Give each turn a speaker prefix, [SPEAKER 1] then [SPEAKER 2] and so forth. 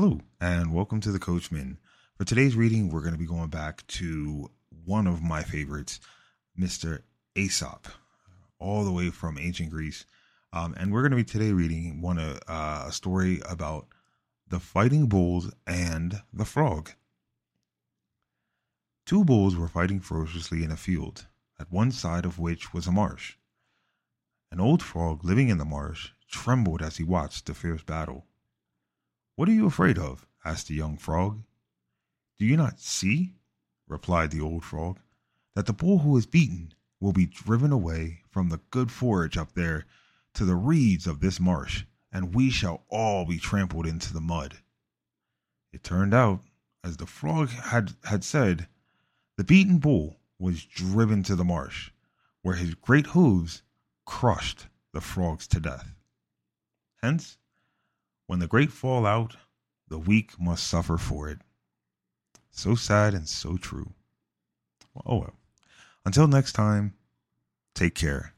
[SPEAKER 1] Hello, and welcome to the Coachman. For today's reading, we're going to be going back to one of my favorites, Mr. Aesop, all the way from ancient Greece. Um, and we're going to be today reading one uh, uh, a story about the fighting bulls and the frog. Two bulls were fighting ferociously in a field, at one side of which was a marsh. An old frog living in the marsh trembled as he watched the fierce battle. What are you afraid of? asked the young frog. Do you not see, replied the old frog, that the bull who is beaten will be driven away from the good forage up there to the reeds of this marsh, and we shall all be trampled into the mud. It turned out, as the frog had, had said, the beaten bull was driven to the marsh, where his great hooves crushed the frogs to death. Hence, when the great fall out, the weak must suffer for it. So sad and so true. Oh well. Until next time, take care.